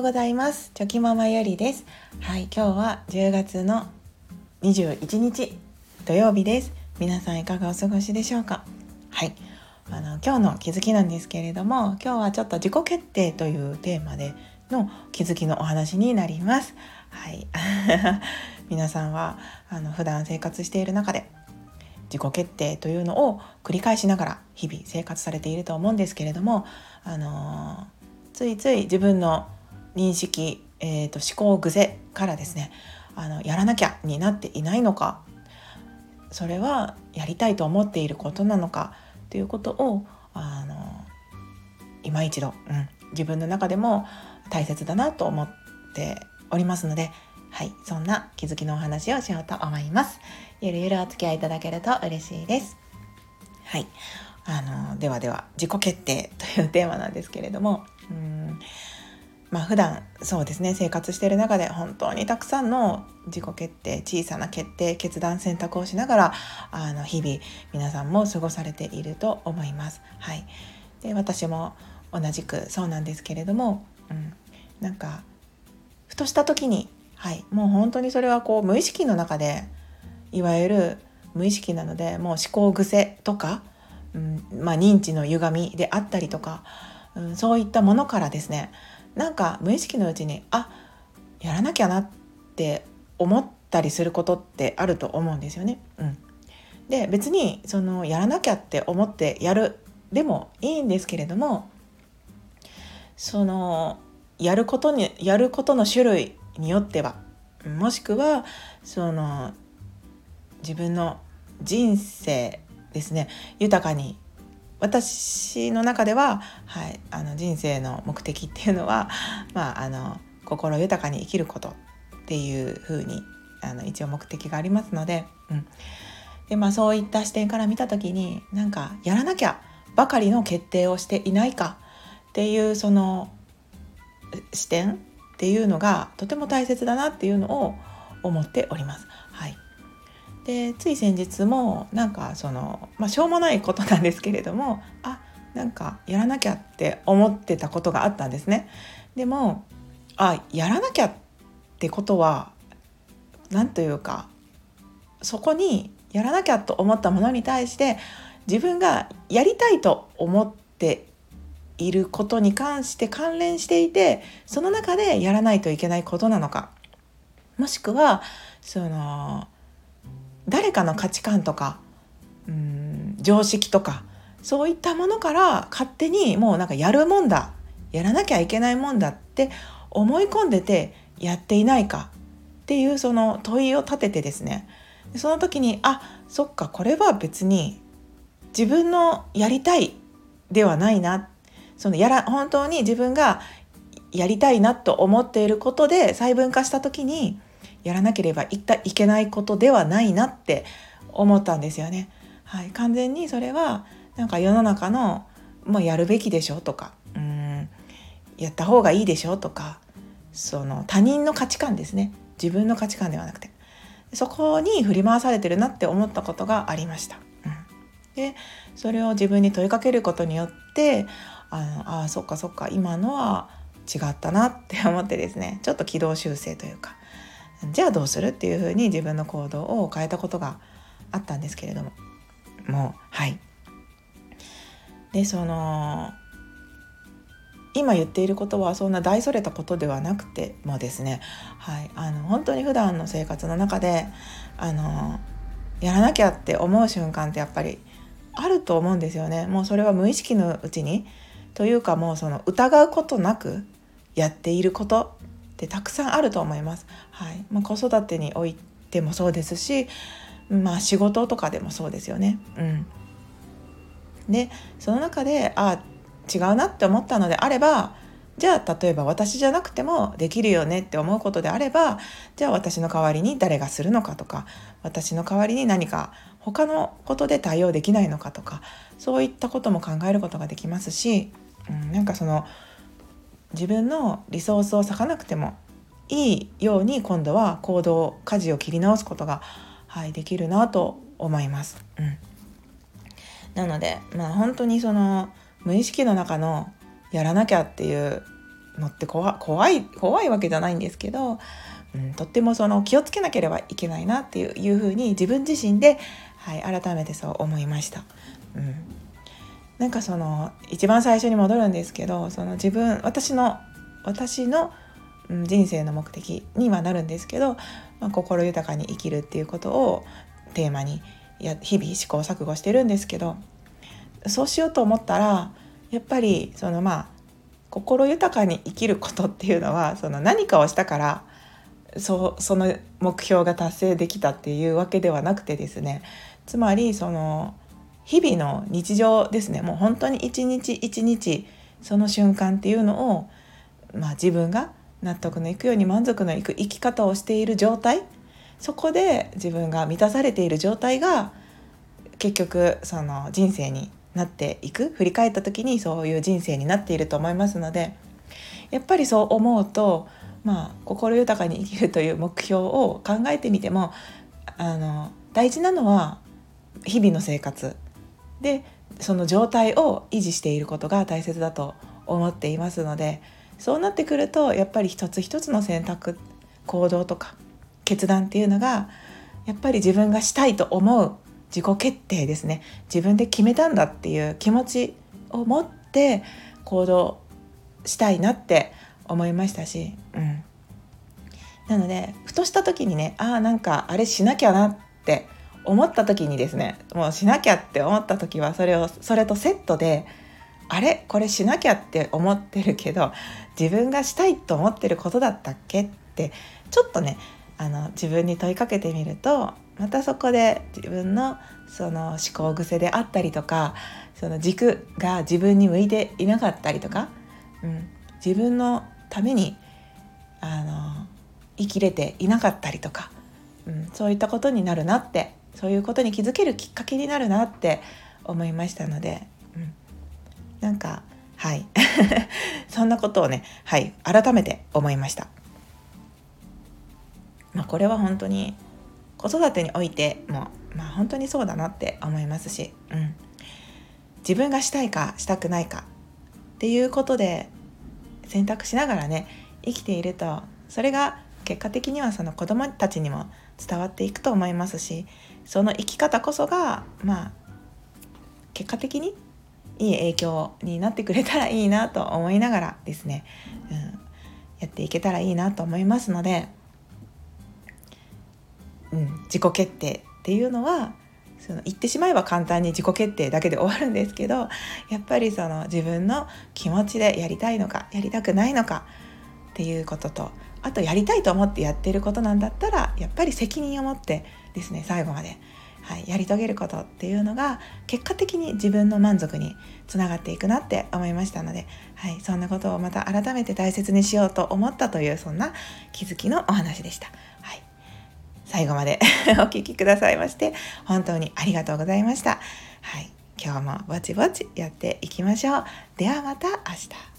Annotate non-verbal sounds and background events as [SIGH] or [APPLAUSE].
ようございます。チョキママよりです。はい今日は10月の21日土曜日です。皆さんいかがお過ごしでしょうか？はい。あの今日の気づきなんですけれども今日はちょっと自己決定というテーマでの気づきのお話になります。はい。[LAUGHS] 皆さんはあの普段生活している中で自己決定というのを繰り返しながら日々生活されていると思うんですけれどもあのついつい自分の認識、えーと、思考癖からですねあのやらなきゃになっていないのかそれはやりたいと思っていることなのかということをあの今一度、うん、自分の中でも大切だなと思っておりますのではいそんな気づきのお話をしようと思います。ゆるゆるお付き合いいただけると嬉しいです。はいあのではでは自己決定というテーマなんですけれどもうん。まあ普段そうですね生活している中で本当にたくさんの自己決定小さな決定決断選択をしながらあの日々皆さんも過ごされていると思います。はい、で私も同じくそうなんですけれども、うん、なんかふとした時に、はい、もう本当にそれはこう無意識の中でいわゆる無意識なのでもう思考癖とか、うん。まあ、認知の歪みであったりとかうん、そういったものからですねなんか無意識のうちにあやらなきゃなって思ったりすることってあると思うんですよね。うん、で別にそのやらなきゃって思ってやるでもいいんですけれどもそのやることにやることの種類によってはもしくはその自分の人生ですね豊かに私の中では、はい、あの人生の目的っていうのは、[LAUGHS] まあ、あの心豊かに生きることっていうふうにあの一応目的がありますので,、うんでまあ、そういった視点から見た時になんかやらなきゃばかりの決定をしていないかっていうその視点っていうのがとても大切だなっていうのを思っております。でつい先日もなんかその、まあ、しょうもないことなんですけれどもあなんかやらなきゃって思ってたことがあったんですね。でもあやらなきゃってことは何というかそこにやらなきゃと思ったものに対して自分がやりたいと思っていることに関して関連していてその中でやらないといけないことなのかもしくはその誰かの価値観とかうん常識とかそういったものから勝手にもうなんかやるもんだやらなきゃいけないもんだって思い込んでてやっていないかっていうその問いを立ててですね。その時にあそっかこれは別に自分のやりたいではないな。そのやら本当に自分がやりたいなと思っていることで細分化した時にやらなければいったいけないことではないなって思ったんですよね。はい、完全にそれはなんか世の中のもうやるべきでしょとかうんやった方がいいでしょとかその他人の価値観ですね。自分の価値観ではなくて。そこに振り回されてるなって思ったことがありました。うん、でそれを自分に問いかけることによってあのあそっかそっか今のは違ったなって思ってですね。ちょっと軌道修正というか。じゃあどうする？っていうふうに自分の行動を変えたことがあったんですけれどももうはい。でその今言っていることはそんな大それたことではなくてもですね、はい、あの本当に普段の生活の中であのやらなきゃって思う瞬間ってやっぱりあると思うんですよね。もうそれは無意識のうちに。というかもうその疑うことなくやっていることってたくさんあると思います。はいまあ、子育てにおいてもそうですし、まあ、仕事とかでもそうですよね。うん、でその中であ違うなって思ったのであればじゃあ例えば私じゃなくてもできるよねって思うことであればじゃあ私の代わりに誰がするのかとか私の代わりに何か他のことで対応できないのかとかそういったことも考えることができますし、うん、なんかその自分のリソースを割かなくてもいいように今度は行動舵を切り直すことが、はい、できるなと思います。うん、なのでまあ本当にその無意識の中のやらなきゃっていうのって怖怖い怖いわけじゃないんですけど、うん、とってもその気をつけなければいけないなっていういうふうに自分自身で、はい、改めてそう思いました。うん、なんかその一番最初に戻るんですけどその自分私の私の人生の目的にはなるんですけど、まあ、心豊かに生きるっていうことをテーマにや日々試行錯誤してるんですけどそうしようと思ったらやっぱりそのまあ心豊かに生きることっていうのはその何かをしたからそその目標が達成できたっていうわけではなくてですね。つまりその日々の日常ですね。もう本当に一日一日その瞬間っていうのを、まあ、自分が納得のいくように満足のいく生き方をしている状態。そこで自分が満たされている状態が結局その人生になっていく。振り返った時にそういう人生になっていると思いますのでやっぱりそう思うとまあ心豊かに生きるという目標を考えてみてもあの大事なのは日々の生活。でその状態を維持していることが大切だと思っていますのでそうなってくるとやっぱり一つ一つの選択行動とか決断っていうのがやっぱり自分がしたいと思う自己決定ですね。自分で決めたんだっていう気持ちを持って行動したいなって思いましたし、うん、なのでふとした時にねああなんかあれしなきゃなって思った時にですねもうしなきゃって思った時はそれをそれとセットであれ？これしなきゃって思ってるけど自分がしたいと思ってることだったっけってちょっとねあの自分に問いかけてみるとまたそこで自分のその思考癖であったりとかその軸が自分に向いていなかったりとか、うん、自分のためにあの生きれていなかったりとか、うん、そういったことになるなってそういうことに気づけるきっかけになるなって思いましたので、うん、なんかはい。[LAUGHS] そんなことをねはい改めて思いました。まあ、これは本当に子育てにおいてもまあ本当にそうだなって思いますし、うん、自分がしたいかしたくないかっていうことで選択しながらね生きているとそれが結果的にはその子供たちにも伝わっていくと思いますしその生き方こそがまあ結果的にいい影響になってくれたらいいなと思いながらですね、うん、やっていけたらいいなと思いますのでうん、自己決定っていうのはその言ってしまえば簡単に自己決定だけで終わるんですけどやっぱりその自分の気持ちでやりたいのかやりたくないのかっていうこととあとやりたいと思ってやってることなんだったらやっぱり責任を持ってですね最後まで、はい、やり遂げることっていうのが結果的に自分の満足につながっていくなって思いましたので、はい、そんなことをまた改めて大切にしようと思ったというそんな気づきのお話でした。はい最後まで [LAUGHS] お聴きくださいまして本当にありがとうございました。はい、今日もぼちぼちやっていきましょう。ではまた明日。